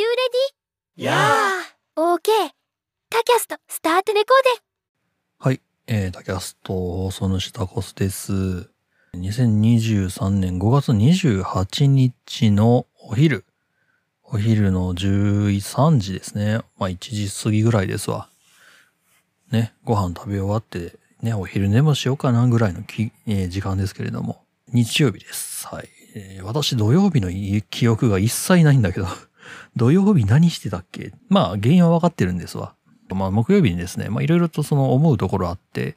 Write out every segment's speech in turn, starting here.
you ready? や OK タキャストスタートレコーはい、えー、タキャスト放送主タコスです。2023年5月28日のお昼。お昼の13時ですね。まあ1時過ぎぐらいですわ。ね、ご飯食べ終わって、ね、お昼寝もしようかなぐらいのき、えー時間ですけれども、日曜日です。はい。えー私土曜日のい記憶が一切ないんだけど、土曜日何してたっけ？まあ原因は分かってるんですわ。まあ木曜日にですね、まあいろいろとその思うところあって、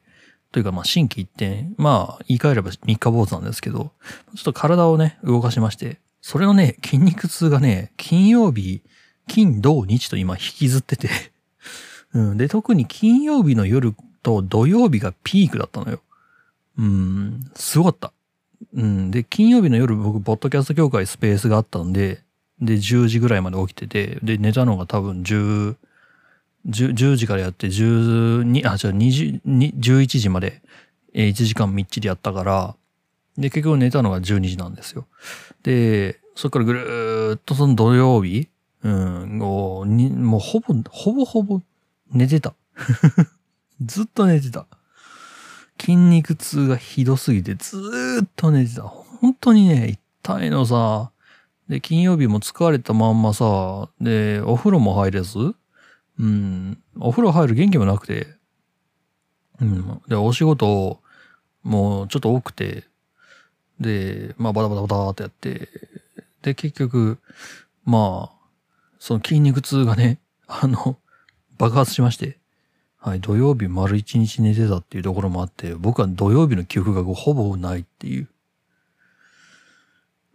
というかまあ新規一転、まあ言い換えれば三日坊主なんですけど、ちょっと体をね、動かしまして、それのね、筋肉痛がね、金曜日、金、土、日と今引きずってて、うん。で、特に金曜日の夜と土曜日がピークだったのよ。うん、すごかった。うん。で、金曜日の夜僕、ポッドキャスト協会スペースがあったんで、で、10時ぐらいまで起きてて、で、寝たのが多分10、10, 10時からやって12、あ、じゃあ20、11時まで、え1時間みっちりやったから、で、結局寝たのが12時なんですよ。で、そっからぐるーっとその土曜日、うん、もうもうほぼ、ほぼほぼ寝てた。ずっと寝てた。筋肉痛がひどすぎてずーっと寝てた。本当にね、痛いのさ。で、金曜日も疲れたまんまさ、で、お風呂も入れず、うん、お風呂入る元気もなくて、うん、で、お仕事もうちょっと多くて、で、まあバタバタバタってやって、で、結局、まあ、その筋肉痛がね、あの、爆発しまして、はい、土曜日丸一日寝てたっていうところもあって、僕は土曜日の記憶がほぼないっていう。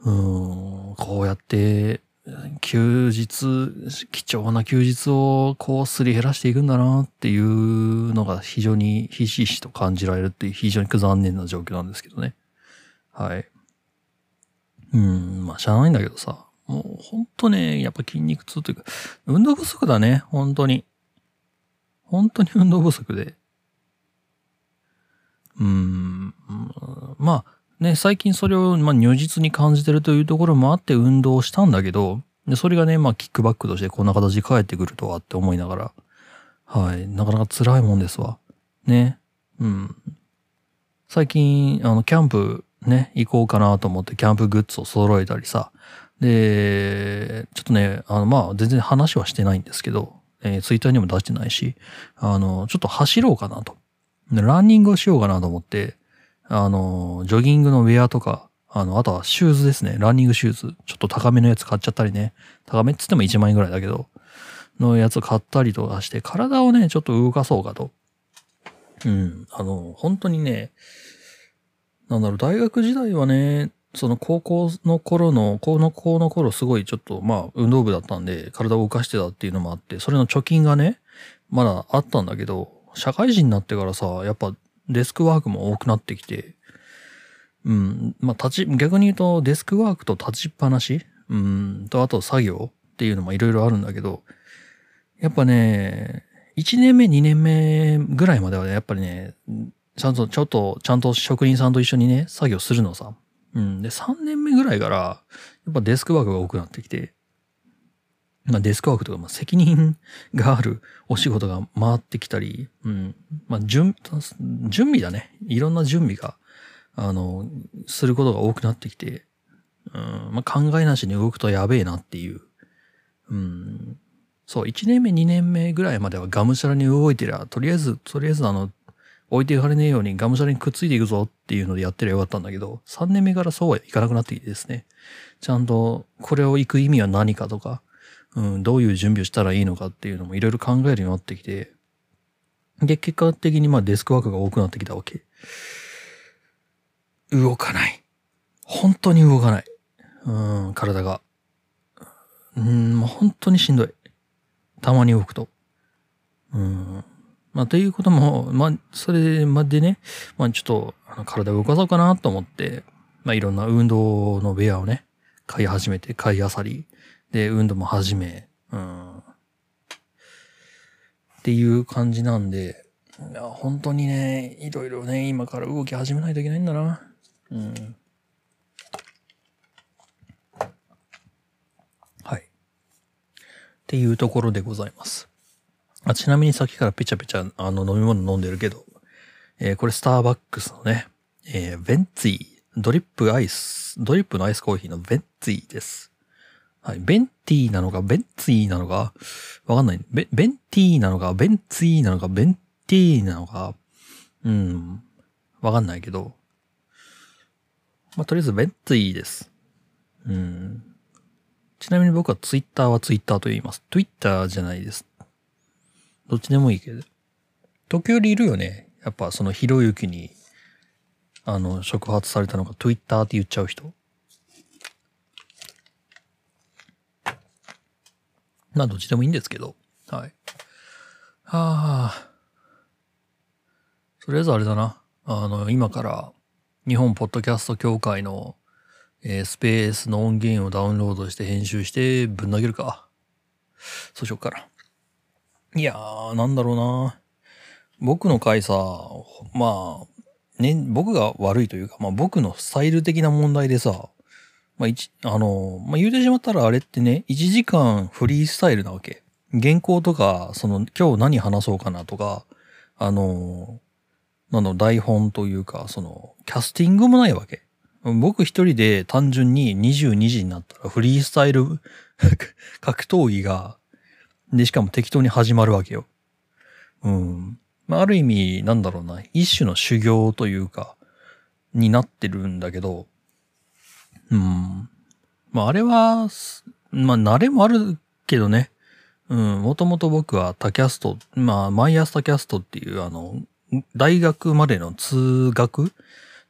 うん、こうやって、休日、貴重な休日をこうすり減らしていくんだなっていうのが非常にひしひしと感じられるっていう非常に残念な状況なんですけどね。はい。うん、まあ、しゃあないんだけどさ。もう、ほんとね、やっぱ筋肉痛というか、運動不足だね、本当に。本当に運動不足で。うーん、まあ、ね、最近それを、まあ、如実に感じてるというところもあって運動したんだけど、でそれがね、まあ、キックバックとしてこんな形で返ってくるとはって思いながら、はい、なかなか辛いもんですわ。ね。うん。最近、あの、キャンプね、行こうかなと思ってキャンプグッズを揃えたりさ。で、ちょっとね、あの、まあ、全然話はしてないんですけど、えーツイッターにも出してないし、あの、ちょっと走ろうかなと。ランニングをしようかなと思って、あの、ジョギングのウェアとか、あの、あとはシューズですね。ランニングシューズ。ちょっと高めのやつ買っちゃったりね。高めっつっても1万円ぐらいだけど、のやつ買ったりとかして、体をね、ちょっと動かそうかと。うん。あの、本当にね、なんだろう、大学時代はね、その高校の頃の、高の高の頃すごいちょっと、まあ、運動部だったんで、体を動かしてたっていうのもあって、それの貯金がね、まだあったんだけど、社会人になってからさ、やっぱデスクワークも多くなってきて、うん、まあ、立ち、逆に言うとデスクワークと立ちっぱなし、うん、とあと作業っていうのもいろいろあるんだけど、やっぱね、1年目、2年目ぐらいまではね、やっぱりね、ちゃんと、ちょっと、ちゃんと職人さんと一緒にね、作業するのさ。うん。で、3年目ぐらいから、やっぱデスクワークが多くなってきて、まあデスクワークとか、まあ責任があるお仕事が回ってきたり、うん。まあ準、準備だね。いろんな準備が、あの、することが多くなってきて、うん。まあ考えなしに動くとやべえなっていう。うん。そう、1年目、2年目ぐらいまではがむしゃらに動いてりゃ、とりあえず、とりあえずあの、置いていかれねえようにがむしゃらにくっついていくぞっていうのでやってりゃよかったんだけど、3年目からそうはいかなくなってきてですね。ちゃんと、これを行く意味は何かとか、うん、どういう準備をしたらいいのかっていうのもいろいろ考えるようになってきて、で、結果的にまあデスクワークが多くなってきたわけ。動かない。本当に動かない。うん、体が。うん、もう本当にしんどい。たまに動くと。うん。まあ、ということも、まあ、それまでね、まあ、ちょっと、あの体を動かそうかなと思って、まあ、いろんな運動のウェアをね、買い始めて、買いあさり、で、運動も始め、うん。っていう感じなんで、いや、本当にね、いろいろね、今から動き始めないといけないんだな。うん。はい。っていうところでございます。あちなみにさっきからペチャペチャあの飲み物飲んでるけど、えーこれスターバックスのね、えーベンツィ、ドリップアイス、ドリップのアイスコーヒーのベンツィです。はい。ベンティーなのか、ベンツィーなのか、わかんない。ベベンティーなのか、ベンツィーなのか、ベンティーなのか、うん、わかんないけど、まあ、とりあえずベンツィーです。うん。ちなみに僕はツイッターはツイッターと言います。ツイッターじゃないです。どっちでもいいけど。時折いるよね。やっぱそのひろゆきに、あの、触発されたのがツイッターって言っちゃう人。まあ、どっちでもいいんですけど。はい。はあ。とりあえずあれだな。あの、今から、日本ポッドキャスト協会の、えースペースの音源をダウンロードして編集してぶん投げるか。そうしよっかな。いやー、なんだろうな。僕の回さ、まあ、ね、僕が悪いというか、まあ僕のスタイル的な問題でさ、まあ一、あの、まあ言うてしまったらあれってね、1時間フリースタイルなわけ。原稿とか、その今日何話そうかなとか、あの、なんだろう、台本というか、その、キャスティングもないわけ。僕一人で単純に22時になったらフリースタイル 格闘技が、で、しかも適当に始まるわけよ。うん。まあ、ある意味、なんだろうな、一種の修行というか、になってるんだけど、うん。まあ、あれは、まあ、慣れもあるけどね。うん。もともと僕はタキャスト、まあ、マイアスタキャストっていう、あの、大学までの通学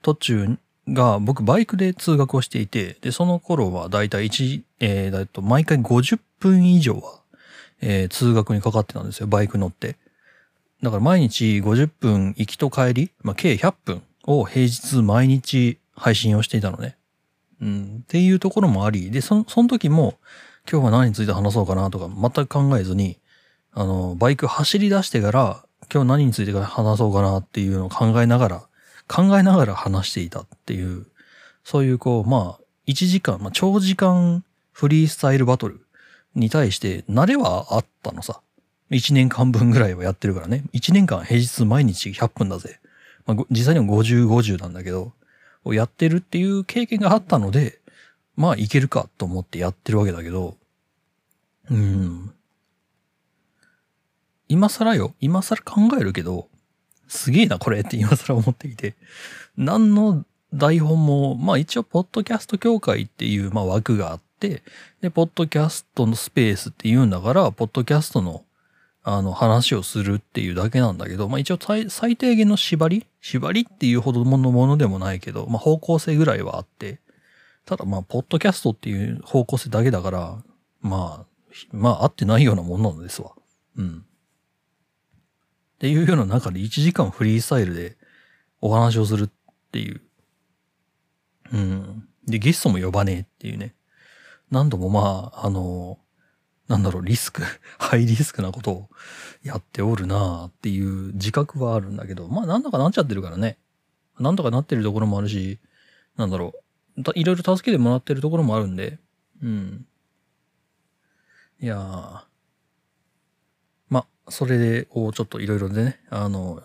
途中が、僕バイクで通学をしていて、で、その頃はだいたい1、えー、だと毎回50分以上は、えー通学にかかってたんですよ、バイク乗って。だから毎日50分行きと帰り、まあ、計100分を平日毎日配信をしていたのね。っていうところもあり、で、その、その時も、今日は何について話そうかなとか全く考えずに、あの、バイク走り出してから、今日何について話そうかなっていうのを考えながら、考えながら話していたっていう、そういうこう、まあ、1時間、まあ、長時間フリースタイルバトルに対して慣れはあったのさ。1年間分ぐらいはやってるからね。1年間平日毎日100分だぜ。まあ、実際には50、50なんだけど、をやってるっていう経験があったので、まあいけるかと思ってやってるわけだけど、うん。今更よ。今更考えるけど、すげえなこれって今更思っていて、何の台本も、まあ一応、ポッドキャスト協会っていう、まあ枠があって、で、ポッドキャストのスペースって言うんだから、ポッドキャストの、あの、話をするっていうだけなんだけど、まあ一応最低限の縛り？縛りっていうほどのものでもないけど、まあ方向性ぐらいはあって、ただまあ、ポッドキャストっていう方向性だけだから、まあ、まあ合ってないようなものなんですわ。うん。っていうような中で1時間フリースタイルでお話をするっていう。うん。で、ゲストも呼ばねえっていうね。何度もまあ、あの、なんだろう、リスク、ハイリスクなことをやっておるなあっていう自覚はあるんだけど、まあなんとかなっちゃってるからね。なんとかなってるところもあるし、なんだろう、いろいろ助けてもらってるところもあるんで、うん。いやーま、それで、をちょっといろいろでね、あの、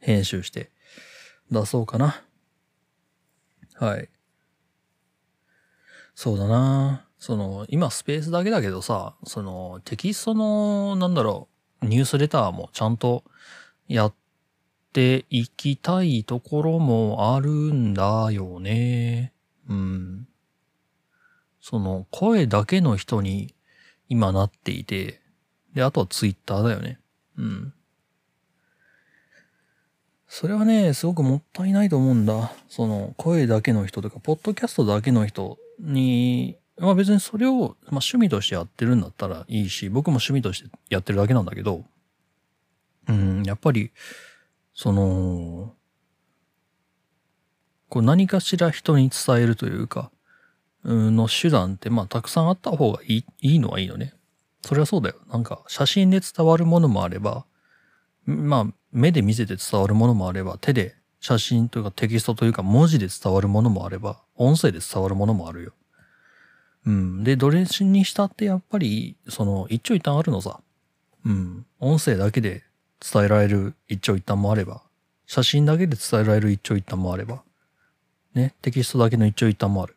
編集して出そうかな。はい。そうだなその、今スペースだけだけどさ、その、テキストの、なんだろう、ニュースレターもちゃんとやっていきたいところもあるんだよね。うん。その、声だけの人に今なっていて、で、あとはツイッターだよね。うん。それはね、すごくもったいないと思うんだ。その、声だけの人とか、ポッドキャストだけの人に、まあ別にそれを、まあ趣味としてやってるんだったらいいし、僕も趣味としてやってるだけなんだけど、うん、やっぱり、その、こう何かしら人に伝えるというか、の手段って、まあたくさんあった方がいい、いいのはいいのね。それはそうだよ。なんか、写真で伝わるものもあれば、まあ、目で見せて伝わるものもあれば、手で写真というかテキストというか文字で伝わるものもあれば、音声で伝わるものもあるよ。うん。で、どれにしたってやっぱり、その、一長一短あるのさ。うん。音声だけで伝えられる一長一短もあれば、写真だけで伝えられる一長一短もあれば、ね、テキストだけの一長一短もある。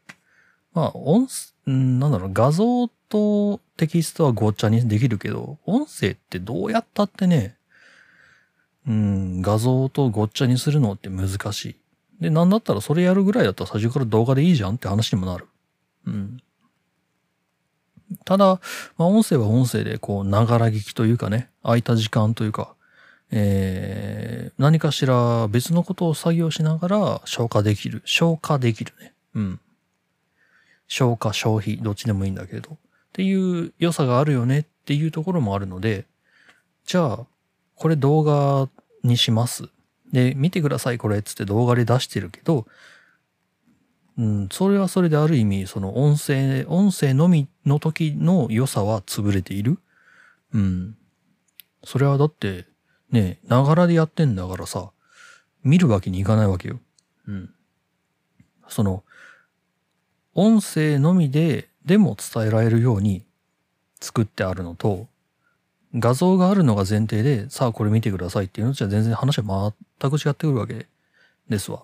まあ、音、うんなんだろう、画像とテキストはごっちゃにできるけど、音声ってどうやったってね、うん、画像とごっちゃにするのって難しい。で、なんだったらそれやるぐらいだったら最初から動画でいいじゃんって話にもなる。うん。ただ、まあ、音声は音声で、こう、ながら聞きというかね、空いた時間というか、えー、何かしら別のことを作業しながら消化できる。消化できるね。うん。消化、消費、どっちでもいいんだけど。っていう良さがあるよねっていうところもあるので、じゃあ、これ動画にします。で、見てください、これ、つって動画で出してるけど、うん、それはそれである意味、その音声、音声のみの時の良さは潰れている。うん。それはだって、ね、ながらでやってんだからさ、見るわけにいかないわけよ。うん。その、音声のみで、でも伝えられるように作ってあるのと、画像があるのが前提で、さあこれ見てくださいっていうのじゃ全然話は全く違ってくるわけですわ。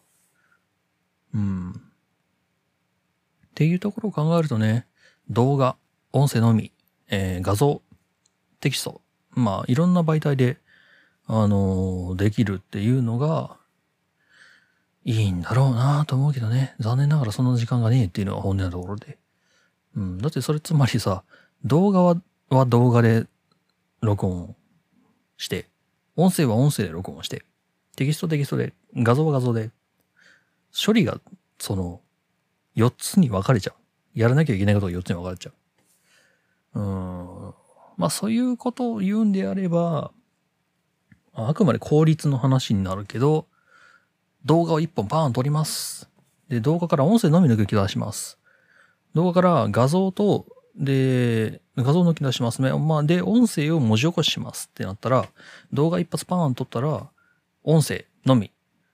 うん。っていうところを考えるとね、動画、音声のみ、えー画像、テキスト、まあいろんな媒体で、あのーできるっていうのが、いいんだろうなと思うけどね。残念ながらその時間がねえっていうのが本音なところで。うん。だってそれつまりさ、動画は、は動画で録音して、音声は音声で録音して、テキストテキストで、画像は画像で、処理が、その、4つに分かれちゃう。やらなきゃいけないことが4つに分かれちゃう。うん。まあそういうことを言うんであれば、あくまで効率の話になるけど、動画を1本パーン撮ります。で、動画から音声のみ抜き出します。動画から画像と、で、画像抜き出しますね。まあ、で、音声を文字起こししますってなったら、動画一発パーン撮ったら、音声のみ、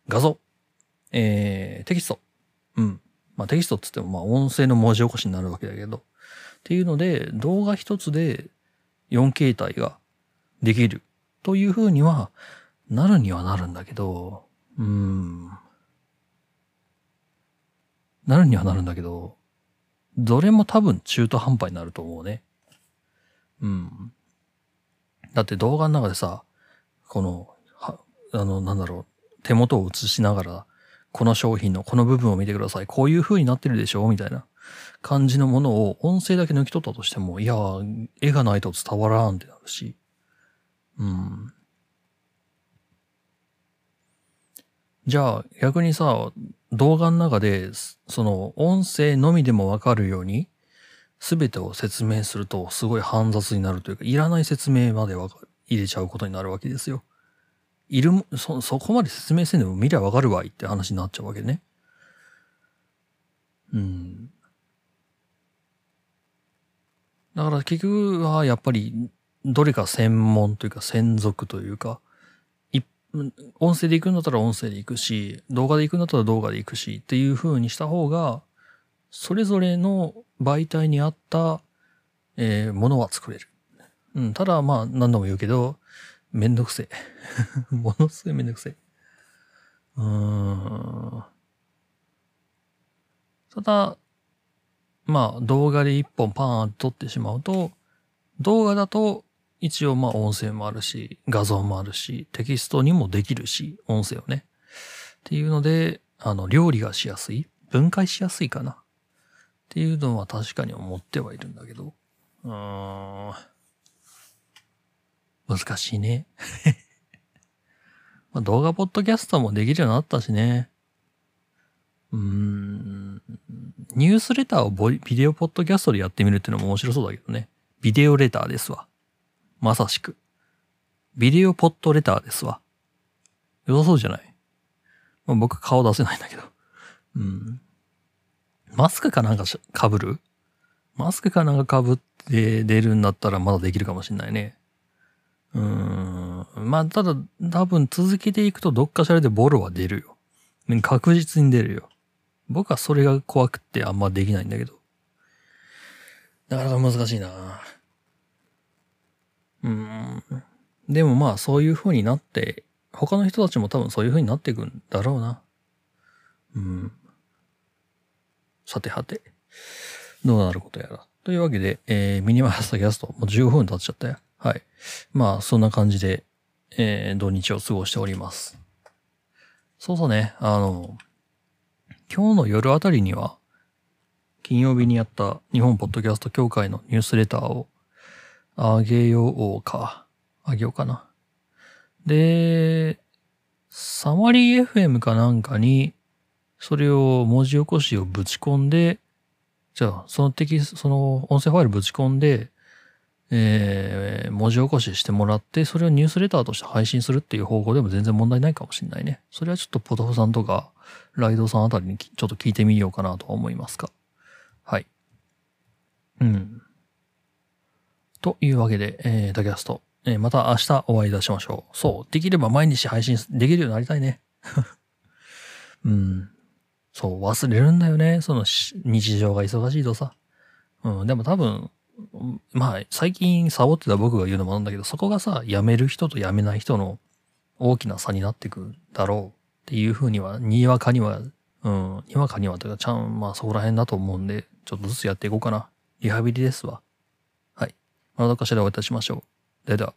画像、えー、テキスト。うん。まあ、テキストっつっても、まあ、音声の文字起こしになるわけだけど。っていうので、動画一つで4形態ができるという風にはなるにはなるんだけど、うーん。なるにはなるんだけど、どれも多分中途半端になると思うね。うん。だって動画の中でさ、この、は、あの、なんだろう、手元を映しながら、この商品のこの部分を見てください。こういう風になってるでしょ？みたいな感じのものを音声だけ抜き取ったとしても、いや、絵がないと伝わらんってなるし。うん。じゃあ逆にさ、動画の中で、その音声のみでもわかるように、すべてを説明するとすごい煩雑になるというか、いらない説明まで入れちゃうことになるわけですよ。いる、そ、そこまで説明せんでも見りゃわかるわいって話になっちゃうわけね。うん。だから結局はやっぱり、どれか専門というか専属というか、音声で行くんだったら音声で行くし、動画で行くんだったら動画で行くしっていう風にした方が、それぞれの媒体に合った、えーものは作れる。うん、ただまあ何度も言うけど、めんどくせえ。ものすごいめんどくせえ。うーん。ただ、まあ動画で一本パーンと撮ってしまうと、動画だと一応まあ音声もあるし、画像もあるし、テキストにもできるし、音声をね。っていうので、あの、料理がしやすい分解しやすいかな。っていうのは確かに思ってはいるんだけど。うーん。難しいね。まあ動画ポッドキャストもできるようになったしね。うーん。ニュースレターをボビデオポッドキャストでやってみるっていうのも面白そうだけどね。ビデオレターですわ。まさしく。ビデオポッドレターですわ。良さそうじゃない、まあ、僕顔出せないんだけど。うん。マスクかなんかし被る？マスクかなんか被って出るんだったらまだできるかもしんないね。うん。まあ、ただ、多分続けていくとどっかしらでボロは出るよ。確実に出るよ。僕はそれが怖くてあんまできないんだけど。なかなか難しいなうん。でもまあそういう風になって、他の人たちも多分そういう風になっていくんだろうな。うん。さてはて。どうなることやら。というわけで、えー、ミニマイアサタキャスト、もう15分経っちゃったよ。はい。まあ、そんな感じで、えー、土日を過ごしております。そうそうね、あの、今日の夜あたりには、金曜日にやった日本ポッドキャスト協会のニュースレターをあげようか。あげようかな。で、サマリー FM かなんかに、それを文字起こしをぶち込んで、じゃあ、そのテキスト、その音声ファイルぶち込んで、えー、文字起こししてもらって、それをニュースレターとして配信するっていう方法でも全然問題ないかもしれないね。それはちょっとポトフさんとか、ライドさんあたりにちょっと聞いてみようかなとは思いますが。はい。うん。というわけで、えー、ダキャスト、えーまた明日お会いいたしましょう。そう。できれば毎日配信できるようになりたいね。うん。そう、忘れるんだよね。その日常が忙しいとさ。うん。でも多分、まあ、最近サボってた僕が言うのもなんだけど、そこがさ、辞める人と辞めない人の大きな差になってくだろうっていうふうには、にわかには、うん、にわかにはというか、ちゃん、まあそこら辺だと思うんで、ちょっとずつやっていこうかな。リハビリですわ。はい。またどっかしらお会いいたしましょう。ではでは。